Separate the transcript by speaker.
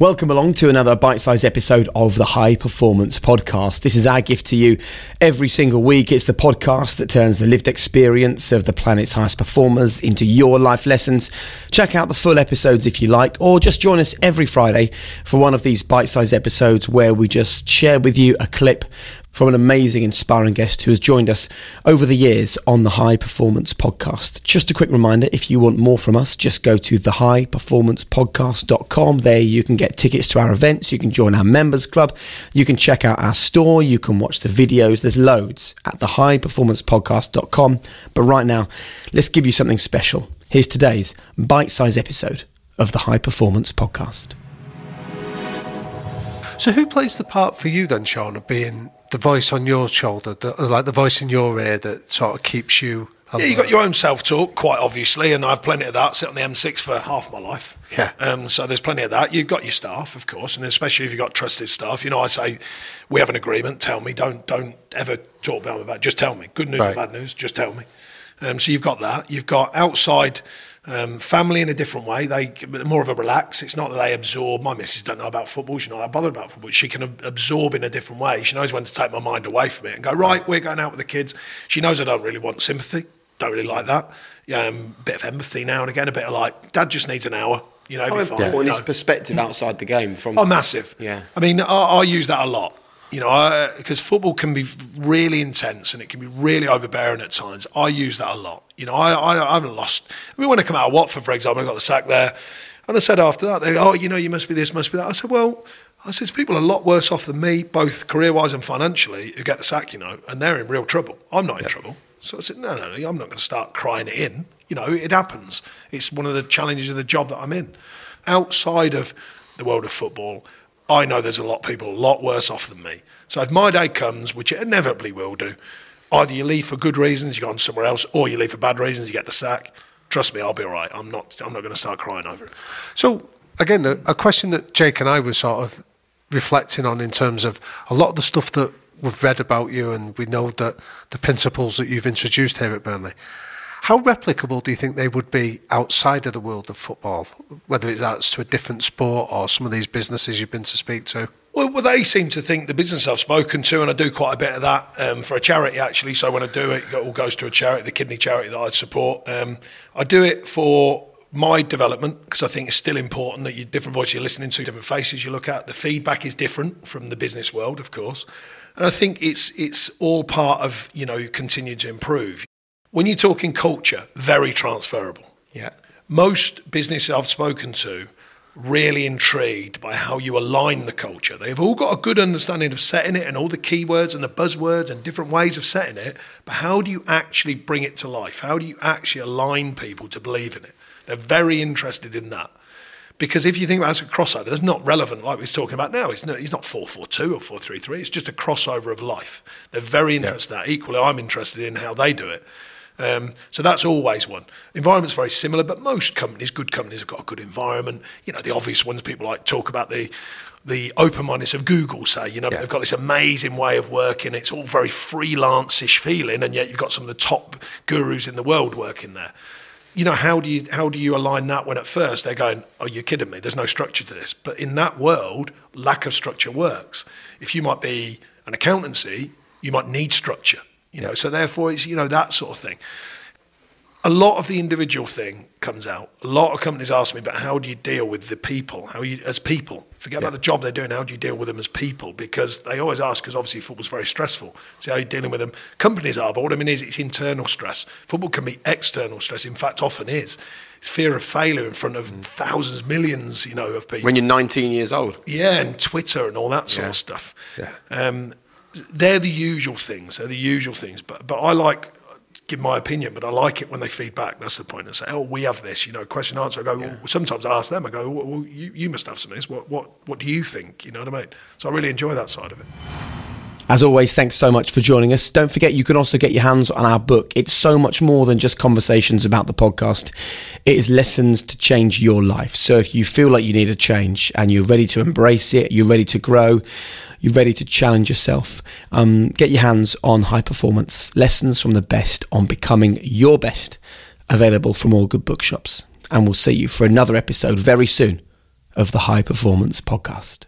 Speaker 1: Welcome along to another bite sized episode of the High Performance Podcast. This is our gift to you every single week. It's the podcast that turns the lived experience of the planet's highest performers into your life lessons. Check out the full episodes if you like, or just join us every Friday for one of these bite sized episodes where we just share with you a clip from an amazing, inspiring guest who has joined us over the years on the High Performance Podcast. Just a quick reminder if you want more from us, just go to thehighperformancepodcast.com. There you can get tickets to our events, you can join our members club, you can check out our store, you can watch the videos. There's loads at thehighperformancepodcast.com. But right now, let's give you something special. Here's today's bite sized episode of the High Performance Podcast.
Speaker 2: So, who plays the part for you then, Sean, of being the voice on your shoulder, the, like the voice in your ear that sort of keeps you?
Speaker 3: Yeah, you got your own self talk, quite obviously, and I've plenty of that. Sit on the M6 for half my life.
Speaker 2: Yeah.
Speaker 3: Um, so there's plenty of that. You've got your staff, of course, and especially if you've got trusted staff. You know, I say we have an agreement. Tell me. Don't don't ever talk about that. Just tell me. Good news
Speaker 2: Right.
Speaker 3: or bad news. Just tell me. Um, so you've got that. You've got outside um, family in a different way. They more of a relax. It's not that they absorb. My missus don't know about football. She's not that bothered about football. She can ab- absorb in a different way. She knows when to take my mind away from it and go right. We're going out with the kids. She knows I don't really want sympathy. Don't really like that. Yeah, um, bit of empathy now and again. A bit of like, Dad just needs an hour. You know,
Speaker 4: How important
Speaker 3: you
Speaker 4: is
Speaker 3: know.
Speaker 4: perspective outside the game from?
Speaker 3: Oh, massive.
Speaker 4: Yeah.
Speaker 3: I mean, I, I use that a lot. You know, because football can be really intense and it can be really overbearing at times. I use that a lot. You know, I, I, I haven't lost. I mean, when I come out of Watford, for example, I got the sack there, and I said after that, they go, oh, you know, you must be this, must be that. I said, well, I said, people are a lot worse off than me, both career-wise and financially, who get the sack, you know, and they're in real trouble. I'm not in trouble. So I said, no, no, no, I'm not going to start crying it in. You know, it happens. It's one of the challenges of the job that I'm in. Outside of the world of football, I know there's a lot of people a lot worse off than me. So if my day comes, which it inevitably will do, either you leave for good reasons, you go on somewhere else, or you leave for bad reasons, you get the sack. Trust me, I'll be all right. I'm not. I'm not going to start crying over it.
Speaker 2: So again, a, a question that Jake and I were sort of reflecting on in terms of a lot of the stuff that we've read about you, and we know that the principles that you've introduced here at Burnley. How replicable do you think they would be outside of the world of football, whether it's that's to a different sport or some of these businesses you've been to speak to?
Speaker 3: Well, well, they seem to think the business I've spoken to, and I do quite a bit of that um, for a charity actually. So when I do it, it all goes to a charity, the kidney charity that I support. Um, I do it for my development because I think it's still important that you different voices you're listening to, different faces you look at. The feedback is different from the business world, of course, and I think it's it's all part of you know continue to improve. When you're talking culture, very transferable
Speaker 4: Yeah.
Speaker 3: most businesses I've spoken to really intrigued by how you align the culture. They've all got a good understanding of setting it and all the keywords and the buzzwords and different ways of setting it, but how do you actually bring it to life? How do you actually align people to believe in it? They're very interested in that. Because if you think about it as a crossover, that's not relevant like we're talking about now. It's not, it's not 442 or 433. It's just a crossover of life. They're very interested in that. Equally, I'm interested in how they do it. Um, so that's always one. Environment's very similar, but most companies, good companies, have got a good environment. You know, the obvious ones people like talk about the the open-mindedness of Google, say, you know, yeah. they've got this amazing way of working. It's all very freelance-ish feeling, and yet you've got some of the top gurus in the world working there. You know, how do you how do you align that when at first they're going, "Oh, you're kidding me? There's no structure to this." But in that world, lack of structure works. If you might be an accountancy, you might need structure. You know, so therefore it's you know that sort of thing a lot of the individual thing comes out. A lot of companies ask me, but how do you deal with the people? How you as people? Forget yeah. about the job they're doing. How do you deal with them as people? Because they always ask, because obviously football's very stressful. See how you're dealing with them. Companies are, but what I mean is it's internal stress. Football can be external stress. In fact, often is. It's fear of failure in front of mm. thousands, millions, you know, of people.
Speaker 1: When you're 19 years old.
Speaker 3: Yeah, and Twitter and all that sort yeah. of stuff.
Speaker 1: Yeah.
Speaker 3: Um, they're the usual things. They're the usual things. But but I like give my opinion, but I like it when they feed back. That's the point. And say, oh, we have this, you know, question answer. I go, yeah. well, sometimes I ask them, I go, well, you, you must have some of this. What, what, what do you think? You know what I mean? So I really enjoy that side of it.
Speaker 1: As always, thanks so much for joining us. Don't forget you can also get your hands on our book. It's so much more than just conversations about the podcast. It is lessons to change your life. So if you feel like you need a change and you're ready to embrace it, you're ready to grow, you're ready to challenge yourself, um, get your hands on high performance lessons from the best on becoming your best, available from all good bookshops. And we'll see you for another episode very soon of the High Performance Podcast.